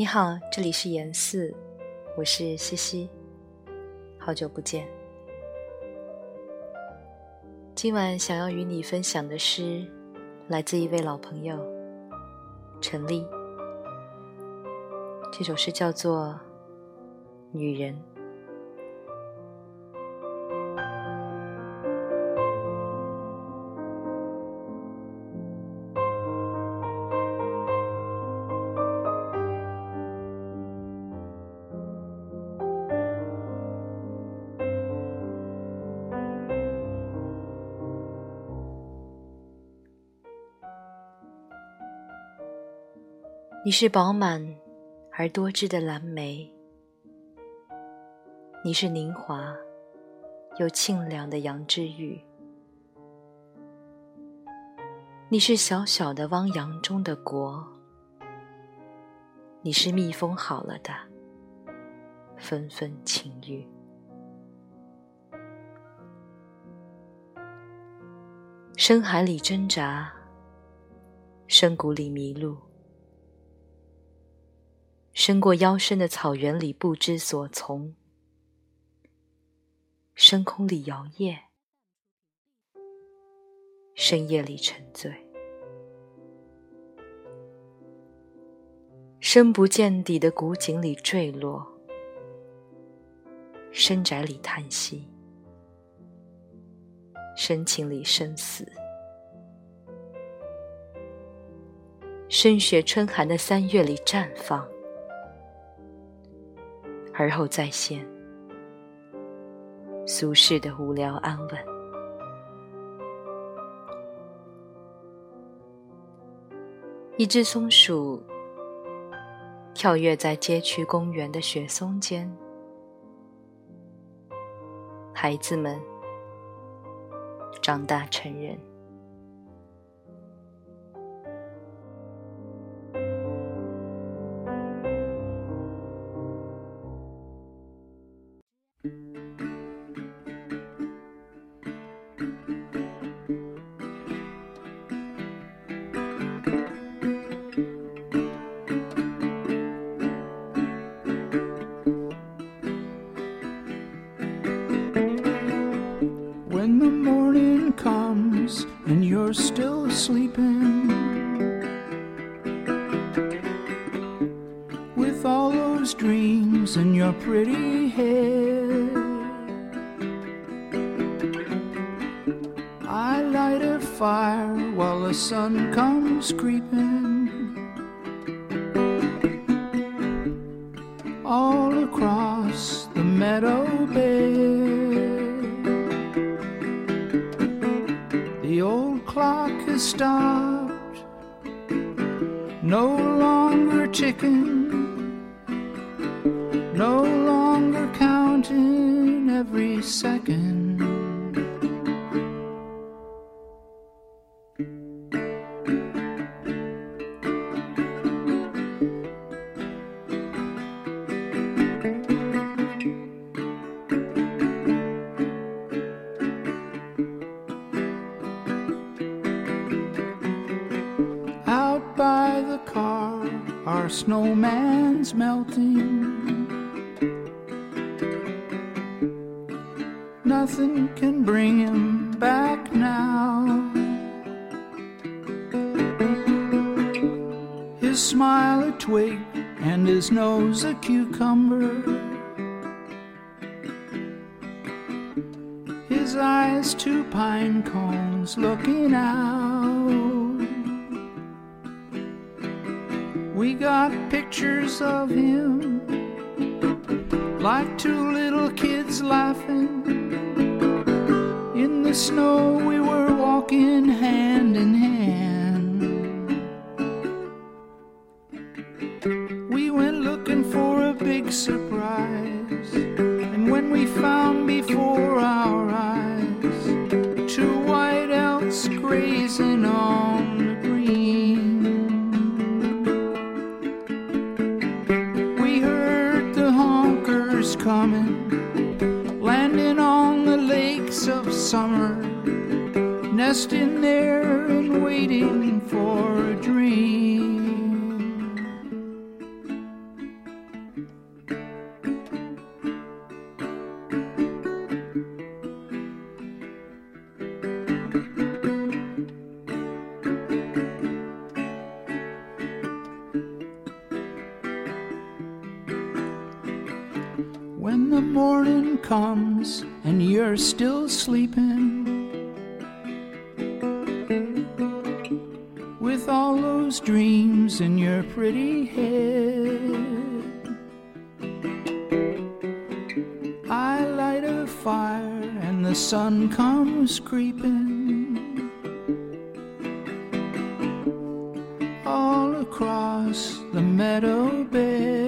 你好，这里是严四，我是西西，好久不见。今晚想要与你分享的诗，来自一位老朋友陈丽。这首诗叫做《女人》。你是饱满而多汁的蓝莓，你是凝华又清凉的羊脂玉，你是小小的汪洋中的国，你是密封好了的纷纷情欲，深海里挣扎，深谷里迷路。伸过腰身的草原里不知所从，深空里摇曳，深夜里沉醉，深不见底的古井里坠落，深宅里叹息，深情里生死，深雪春寒的三月里绽放。而后再现俗世的无聊安稳。一只松鼠跳跃在街区公园的雪松间，孩子们长大成人。Sleeping. With all those dreams in your pretty head, I light a fire while the sun comes creeping. Stopped, no longer ticking, no longer counting every second. Snowman's melting. Nothing can bring him back now. His smile a twig and his nose a cucumber. His eyes two pine cones looking out. We got pictures of him like two little kids laughing. In the snow, we were walking hand in hand. We went looking for a big surprise, and when we found before our coming, landing on the lakes of summer, nesting there and waiting for a dream. Morning comes and you're still sleeping. With all those dreams in your pretty head, I light a fire and the sun comes creeping. All across the meadow bed.